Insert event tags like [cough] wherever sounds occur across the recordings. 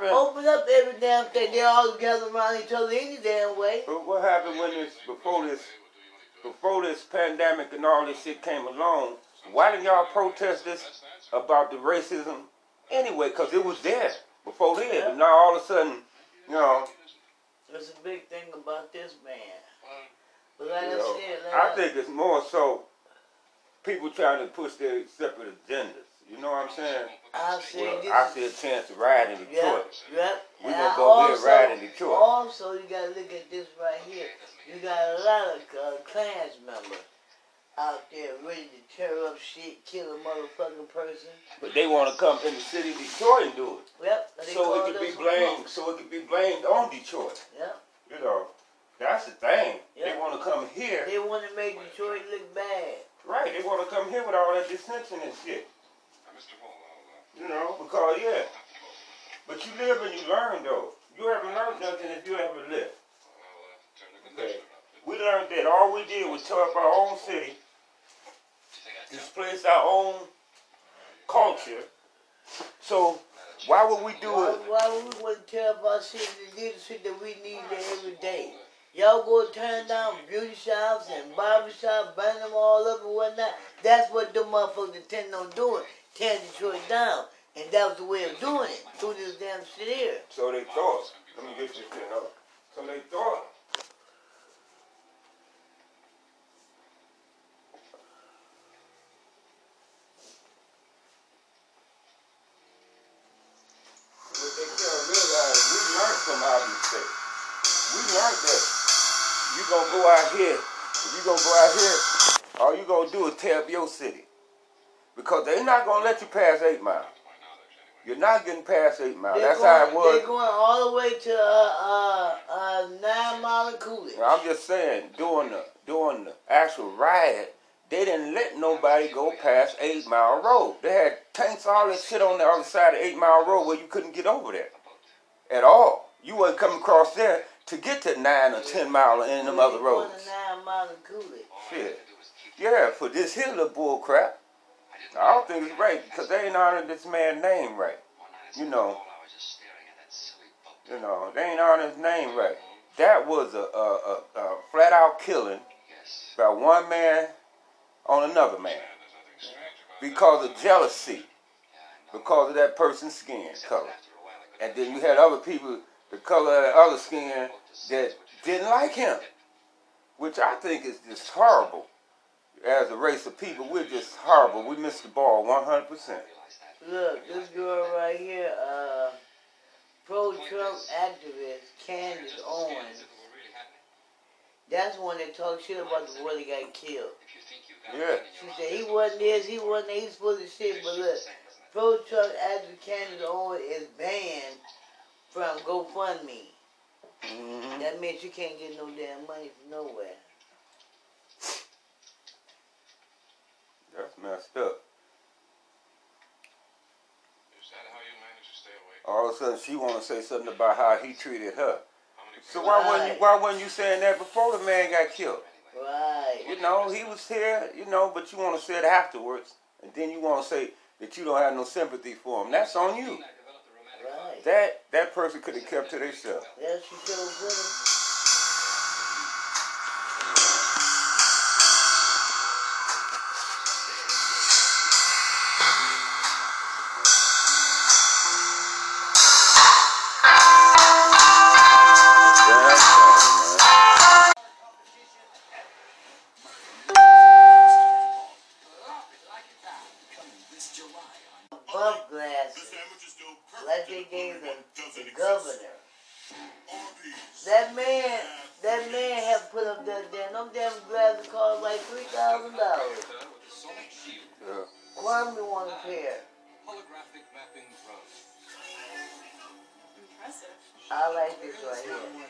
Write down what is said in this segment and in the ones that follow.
happened? Open up every damn thing. They all gather around each other any damn way. But what happened when this before this before this pandemic and all this shit came along? Why didn't y'all protest this about the racism anyway? Cause it was there before then. Yeah. Now all of a sudden, you know, That's a big thing about this man. But like you I said, like I think it's more so people trying to push their separate agendas. You know what I'm saying? I see Well, this. I see a chance to ride in Yep, Detroit. yep. We And gonna I go there ride in Detroit. Also, you gotta look at this right here. You got a lot of uh, Klans members out there ready to tear up shit, kill a motherfucking person. But they want to come in the city of Detroit and do it. Yep. So it could be blamed. So it could be blamed on Detroit. Yep. You know, that's the thing. They want to come here, They want to make Detroit look bad. right? They want to come here with all that dissension and shit. You know, because yeah. But you live and you learn though. You haven't learned nothing if you ever lived. Okay. We learned that all we did was tear up our own city, displace our own culture. So why would we do it? why would we want to tear up our do the shit that we need every day? Y'all go turn down beauty shops and barber shops, burn them all up and whatnot. That's what the motherfuckers intend on doing, tearing Detroit down. And that was the way of doing it, through this damn shit here. So they thought. Let me get shit up. So they thought. What they can't realize, we learned from our mistakes. We learned that you gonna go out here, you gonna go out here, all you gonna do is tear up your city. Because they're not gonna let you pass eight mile. You're not getting past eight mile. They're That's going, how it was. They're going all the way to uh, uh, uh, Nine Mile and Coolidge. I'm just saying, during the during the actual riot, they didn't let nobody go past Eight Mile Road. They had tanks, all that shit on the other side of Eight Mile Road where you couldn't get over there at all. You wasn't coming across there to get to nine or ten mile of them other roads. Nine Mile and Coolidge. Shit. Yeah, for this here little bull crap, I don't think it's right because they ain't honoring this man's name right. You know, you know, they ain't honoring his name right. That was a, a, a, a flat out killing by one man on another man. Because of jealousy, because of that person's skin color. And then you had other people, the color of the other skin, that didn't like him, which I think is just horrible. As a race of people, we're just horrible. We missed the ball 100%. Look, this girl right here, uh, pro-Trump activist Candace Owens. That's the one that talked shit about the boy that got killed. Yeah. She said he wasn't this, he wasn't he's supposed to shit. But look, pro-Trump activist Candace Owens is banned from GoFundMe. hmm That means you can't get no damn money from nowhere. Messed up. Is that how you manage to stay awake? All of a sudden, she want to say something about how he treated her. So people- why wasn't you, why wasn't you saying that before the man got killed? Right. You know, he was here, you know, but you want to say it afterwards, and then you want to say that you don't have no sympathy for him. That's on you. Right. That that person could have kept to themselves. That's she should have Like they gave the, the governor. That man, that man had put up that damn, them damn glasses cost like three thousand dollars. Yeah. Kwame want a pair. Holographic mapping. Impressive. I like this right here.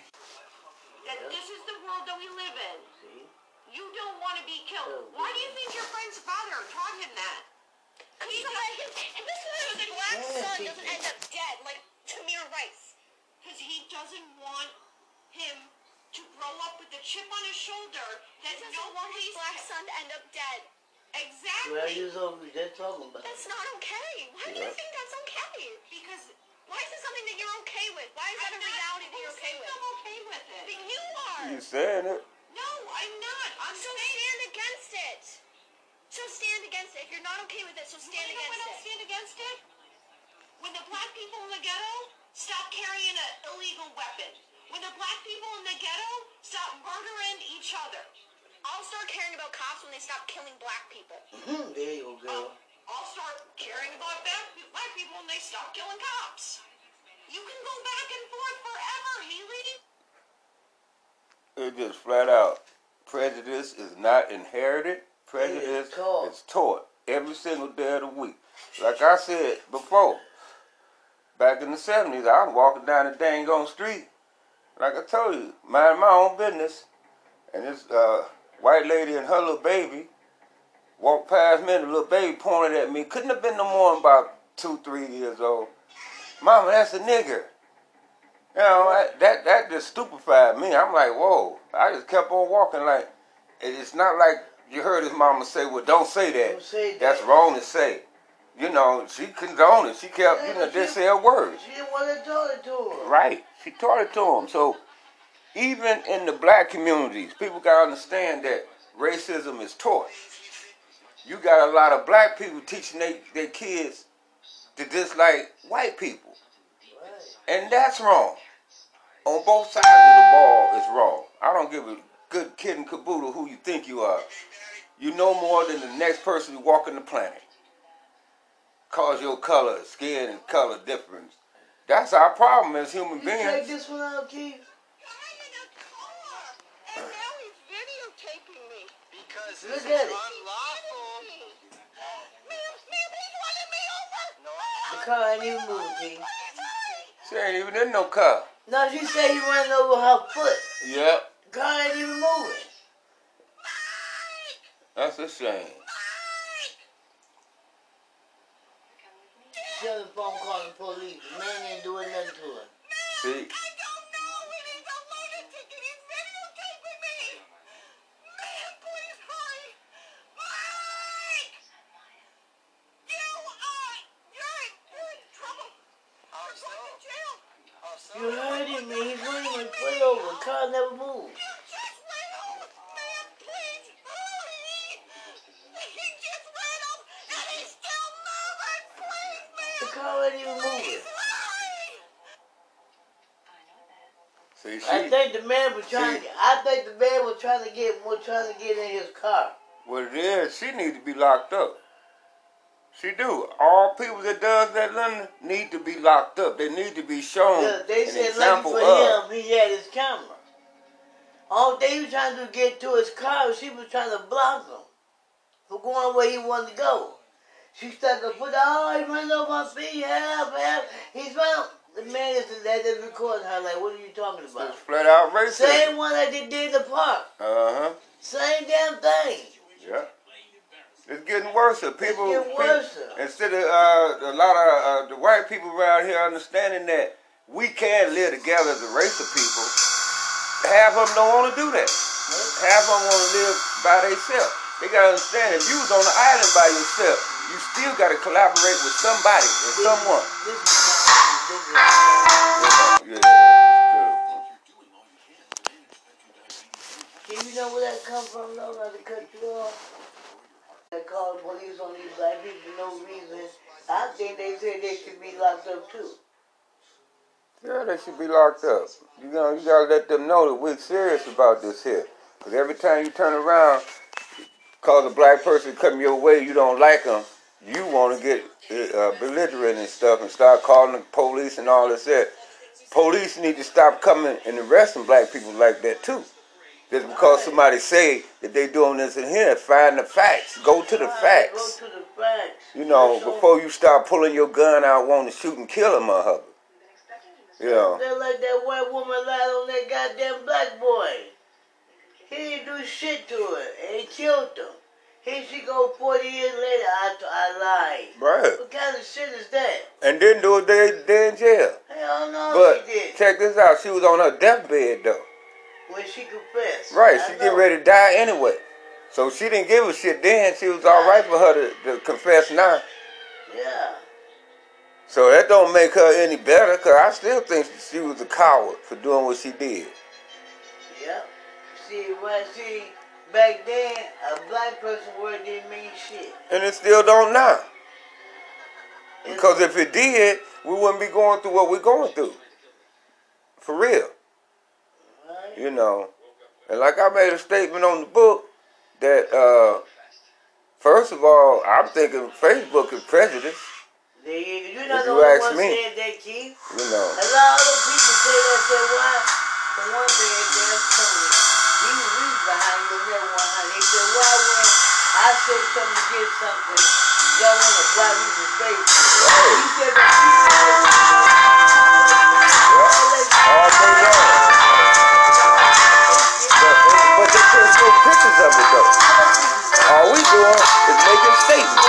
that this is the world that we live in. See? You don't want to be Oh, killed. Why do you think your friend's father taught him that? He's like, and this is the black Yeah, son doesn't end up dead like Tamir Rice. Because he doesn't want him to grow up with a chip on his shoulder that He no doesn't want his black can- son to end up dead. Twelve Exactly. years old, we just talking about. That's not okay. Why do you think that's okay? Because Why is it something that you're okay with? Why is that a reality that you're okay with? I'm okay with it. But you are. You saying it? No, I'm not. I'm so stand against it. So stand against it. If you're not okay with it, so stand You know when against I'll it. stand against it? When the black people in the ghetto stop carrying an illegal weapon. When the black people in the ghetto stop murdering each other. I'll start caring about cops when they stop killing black people. [laughs] There you go, girl. I'll start caring about black black people when they stop killing cops. You can go back and forth forever, Haley. It just flat out. Prejudice is not inherited. Prejudice It is taught. is taught every single day of the week. Like I said before, back in the 70s, I was walking down the dang on street. Like I told you, minding my own business. And this uh, white lady and her little baby walked past me, and the little baby pointed at me. Couldn't have been no more than about two, three years old. Mama, that's a nigger. You know, I, that that just stupefied me. I'm like, whoa. I just kept on walking. Like, it's not like you heard his mama say, well, don't say that. Don't say that. That's wrong to say. You know, she condoned it. She kept, you know, didn't say a word. She didn't want to tell it to her. Right. She taught it to him. So even in the black communities, people gotta understand that racism is taught. You got a lot of black people teaching they, their kids to dislike white people. Right. And that's wrong. On both sides of the ball is wrong. I don't give a good kid and caboodle who you think you are. You know more than the next person walking the planet. Cause your color, skin, and color difference. That's our problem as human You take beings. this one out, Keith? I'm in a car, and now he's videotaping me. Because Look this at is it. Ma'am, ma'am, he's running me over. No, The car ain't even moving, Keith. She ain't even in no car. No, she said he ran over her foot. Yep. The car ain't even moving. That's a shame. She on the phone calling the police. The man ain't doing nothing to her. See? I don't know, and he's a lunatic, and he's videotaping me. Ma'am, please hurry. Mike! You, you're you're in trouble. You're so? going to jail. So? You heard him, man. He's running my foot over. The car never moved. You just ran over. Ma'am, please hurry. He just ran over, and he's still moving. Please, ma'am. The car ain't even moving. See, I think the man was trying See. to. I think the man was trying to get more trying to get in his car. it is, she need to be locked up. She do. All people that does that London need to be locked up. They need to be shown Yeah, they an said lucky for of. him, he had his camera. All thing he was trying to get to his car, she was trying to block him from going where he wanted to go. She stuck her foot. Oh, he ran over my feet. Help, help. He's running. The man is that is recording her. Like, what are you talking about? It's flat out racist. Same one that they did in the park. Uh huh. Same damn thing. Yeah. It's getting worse. People, getting people- worse. instead of uh, a lot of uh, the white people around here understanding that we can live together as a race of people, half of them don't want to do that. Half of them want to live by themselves. They gotta understand if you was on the island by yourself, you still gotta collaborate with somebody or someone. This is not, this is not, Yeah, Can you know where that come from, though? Not to cut you off. They call the police on these black people for no reason. I think they said they should be locked up too. Yeah, they should be locked up. You know, you gotta let them know that we're serious about this here. Cause every time you turn around, cause a black person come your way, you don't like them, you want to get uh, belligerent and stuff and start calling the police and all this there. Police need to stop coming and arresting black people like that too. Just because somebody say that they doing this in here, find the facts. Go to the facts. Go to the facts. You know, before you start pulling your gun out, wanting to shoot and kill a motherfucker. You know. They're like that white woman lied on that goddamn black boy. He didn't do shit to her, and he killed him. Here she go 40 years later, I, I lied. Right. What kind of shit is that? And didn't do it they, they in jail. Hell no, But she did. check this out. She was on her deathbed though. When she confessed. Right. I She know. getting ready to die anyway. So she didn't give a shit then. She was all right for her to, to confess now. Yeah. So that don't make her any better, cause I still think she was a coward for doing what she did. Yep. See, when see back then, a black person word didn't mean shit. And it still don't now. Because if it did, we wouldn't be going through what we're going through. For real. Right? You know. And like I made a statement on the book that uh first of all, I'm thinking Facebook is prejudice, They, you're not If you ask me. saying that, you know. A lot of other people say that, say, why? For one thing, they're He was reason behind you, never one hundred. They said, why when I say something to get something, y'all want to block me Facebook? Right. He said, but people All day long. But, but they can't show pictures of it though. All we doing is making statements.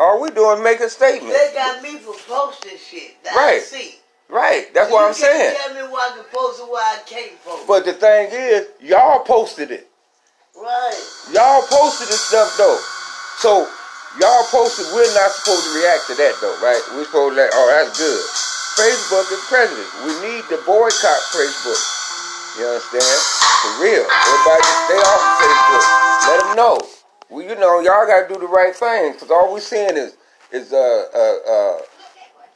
All we doing making statements. They got me for posting shit. That Right. Right. That's So what I'm saying. Tell me why I can post and why I can't post. But the thing is, y'all posted it. right. Y'all posted this stuff though. So y'all posted we're not supposed to react to that though, right? We're supposed to like, oh that's good. Facebook is prejudice. We need to boycott Facebook. You understand? For real. Everybody just stay off of Facebook. Let them know. Well, you know, y'all gotta do the right thing. Cause all we're seeing is is uh uh uh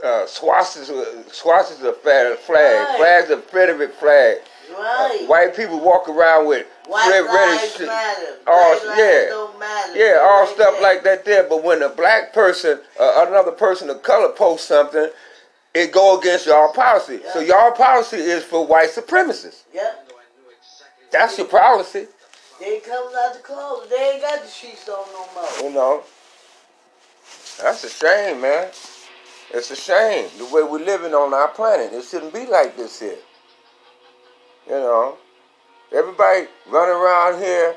uh swastika swastika flag, flag Right. flags of Confederate flag. Right. White people walk around with White red, lives shit. matter. all- yeah. Yeah, all stuff that. like that there. But when a black person, uh, another person of color posts something, it go against y'all policy. So y'all policy is for white supremacists. Yep. That's your policy, They coming out the clothes. They ain't got the sheets on no more. you know. That's a shame, man. It's a shame the way we're living on our planet. It shouldn't be like this here. You know, everybody running around here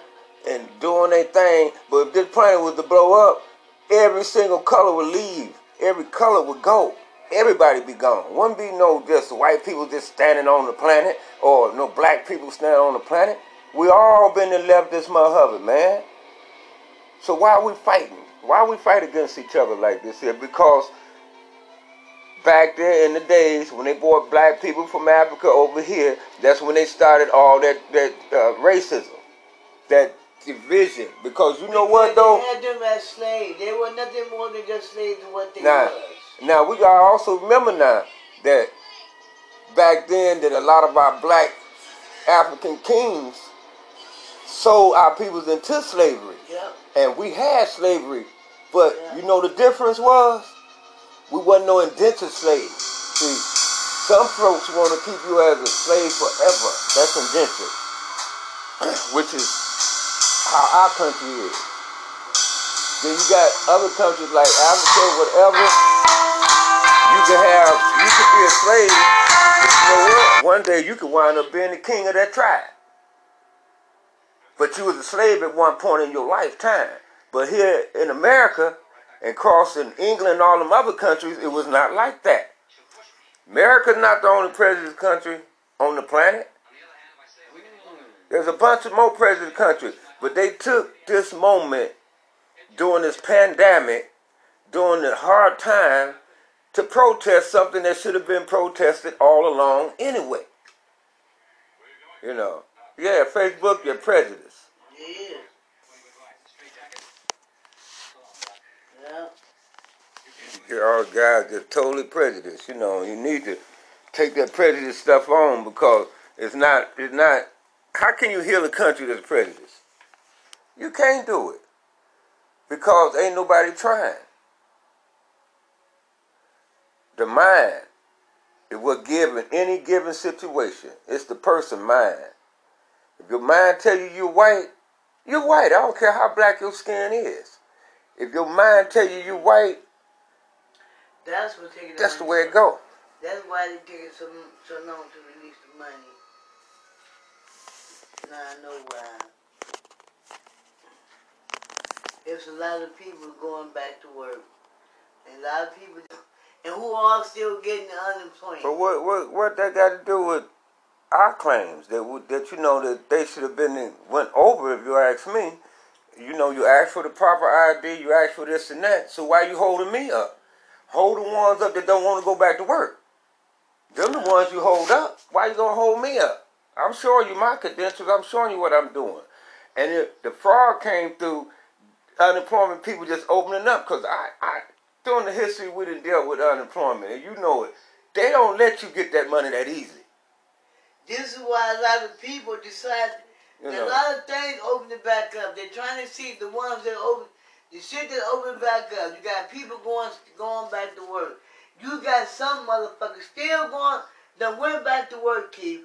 and doing their thing, but if this planet was to blow up, every single color would leave. Every color would go. Everybody be gone. Wouldn't be no just white people just standing on the planet or no black people standing on the planet. We all been and left this motherfucker, man. So why are we fighting? Why are we fight against each other like this here? Because back there in the days when they brought black people from Africa over here, that's when they started all that that uh, racism, that division. Because you know what though? They had them as slaves. They were nothing more than just slaves to what they Now, was. now we gotta also remember now that back then that a lot of our black African kings sold our peoples into slavery. Yep. And we had slavery, but Yeah. you know the difference was we wasn't no indentured slaves. See, some folks want to keep you as a slave forever. That's indentured, [clears throat] which is how our country is. Then you got other countries like Africa, whatever. You can have, you could be a slave, you know what? One day you could wind up being the king of that tribe. But you was a slave at one point in your lifetime. But here in America and crossing England and all them other countries, it was not like that. America's not the only prejudiced country on the planet. There's a bunch of more prejudiced countries. But they took this moment during this pandemic, during the hard time, to protest something that should have been protested all along anyway. You know. Yeah, Facebook, you're prejudiced. Yeah. You're all guys just totally prejudiced. You know, you need to take that prejudice stuff on because it's not it's not how can you heal a country that's prejudiced? You can't do it. Because ain't nobody trying. The mind is what given any given situation. It's the person mind. If your mind tell you you're white, you're white. I don't care how black your skin is. If your mind tell you you're white, That's what taking that's the way it go. That's why they taking so, so long to release the money. Now I know why. There's a lot of people going back to work. And a lot of people, and who are still getting unemployment. But what what what that got to do with our claims that that you know that they should have been went over if you ask me. You know, you ask for the proper ID, you ask for this and that. So why you holding me up? hold the ones up that don't want to go back to work. Them the ones you hold up. Why you gonna hold me up? I'm showing you my credentials. I'm showing you what I'm doing. And if the fraud came through unemployment, people just opening up. Cause I, I during the history we didn't deal with unemployment, and you know it. They don't let you get that money that easy. This is why a lot of people decide A lot of things opening back up. They're trying to see the ones that open the shit that open back up. You got people going going back to work. You got some motherfuckers still going that went back to work, Keith.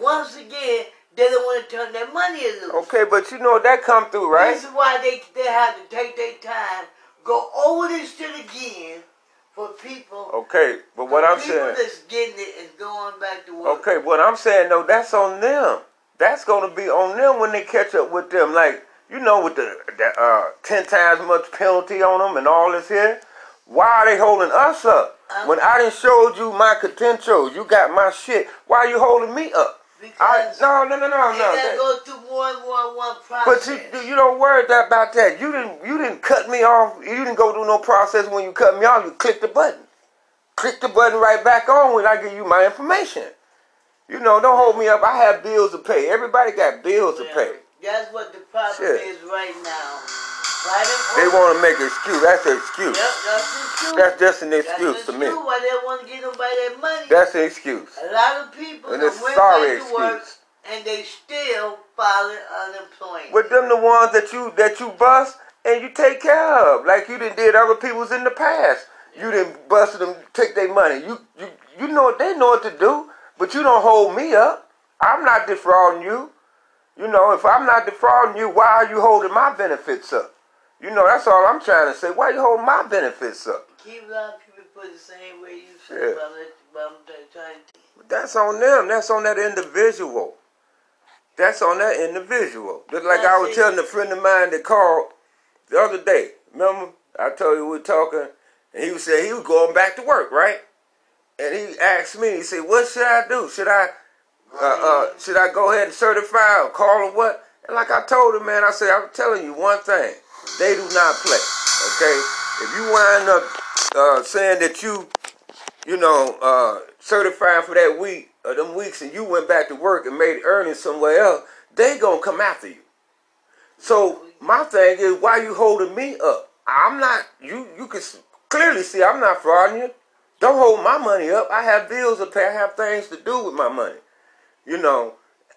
Once again, they don't want to turn their money loose. Okay, but you know that come through, right? This is why they they have to take their time, go over this shit again for people. Okay, but what I'm people saying. that's getting it is going back to work. Okay, what I'm saying though, that's on them. That's gonna be on them when they catch up with them. Like you know, with the, the uh, ten times much penalty on them and all this here. Why are they holding us up? Um, when I didn't showed you my credentials, you got my shit. Why are you holding me up? I, Because no, no, no, no, no. gotta that- go through more and more and but you you don't worry about that. You didn't you didn't cut me off. You didn't go through no process when you cut me off. You click the button. Click the button right back on when I give you my information. You know, don't hold me up. I have bills to pay. Everybody got bills to pay. That's what the problem Shit. is right now. Right They want to make an excuse. That's an excuse. Yep, that's the truth. That's just an That's excuse the to me. Why they want to get nobody their money. That's an excuse. a lot of people And it's went sorry back to work excuse. and they still filing unemployment. With them the ones that you that you bust and you take care of, like you done did other people's in the past. You didn't bust them, take their money. You you you know what they know what to do, but you don't hold me up. I'm not defrauding you. You know, if I'm not defrauding you, why are you holding my benefits up? You know, that's all I'm trying to say. Why are you holding my benefits up? Keep a lot of people put the same way you Yeah. feel about it. But I'm trying to. That's on them. That's on that individual. That's on that individual. Just like I was telling a friend of mine that called the other day. Remember? I told you we were talking, and he was saying he was going back to work, right? And he asked me, he said, "What should I do? Should I, uh, uh, should I go ahead and certify or call or what?" And like I told him, man, I said, "I'm telling you one thing: they do not play. Okay? If you wind up uh, saying that you you know, uh, certified for that week or them weeks and you went back to work and made earnings somewhere else, they gonna come after you. So my thing is, why you holding me up? I'm not. You you can clearly see I'm not frauding you. Don't hold my money up. I have bills to pay. I have things to do with my money. You know,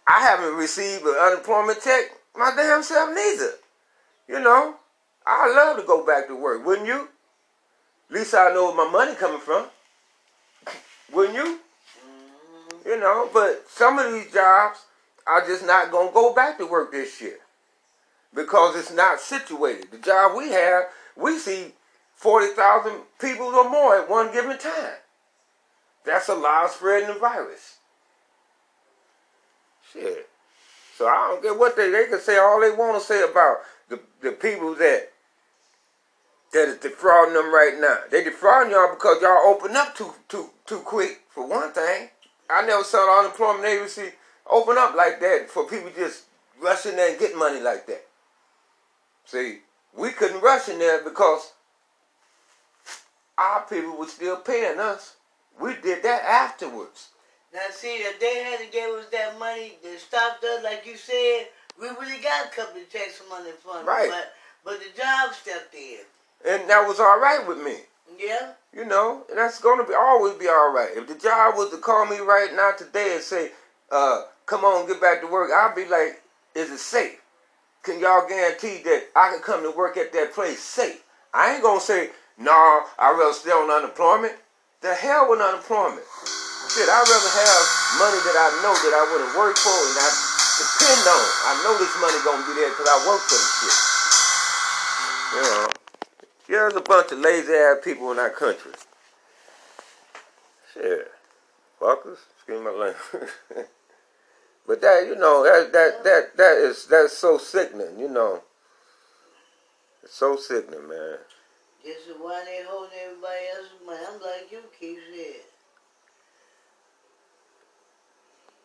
I haven't received an unemployment check my damn self neither. You know, I love to go back to work, wouldn't you? At least I know where my money coming from. Wouldn't you? Mm-hmm. You know, but some of these jobs are just not gonna go back to work this year because it's not situated. The job we have, we see forty thousand people or more at one given time. That's a lot of spreading the virus. Shit. So I don't get what they they can say all they want to say about the the people that that is defrauding them right now. They defrauding y'all because y'all open up too too too quick for one thing. I never saw the unemployment agency open up like that for people just rushing there and get money like that. See, we couldn't rush in there because our people were still paying us. We did that afterwards. Now see, if they hadn't gave us that money, they stopped us, like you said, we really got a couple of checks from unemployment. Right. But, but the job stepped in. And that was all right with me. Yeah? You know, and that's gonna be always be all right. If the job was to call me right now today and say, uh, "Come on, get back to work," I'll be like, "Is it safe? Can y'all guarantee that I can come to work at that place safe?" I ain't gonna say, "No, I'd rather stay on unemployment." The hell with unemployment. Shit, I'd rather have money that I know that I would have worked for and I depend on. I know this money gonna be there because I work for the shit. You know. There's a bunch of lazy ass people in our country. Shit. Fuckers. Excuse my language. [laughs] but that, you know, that that that that is that's so sickening, you know. It's so sickening, man. This is why they holding everybody else's money. I'm like you, Keith said.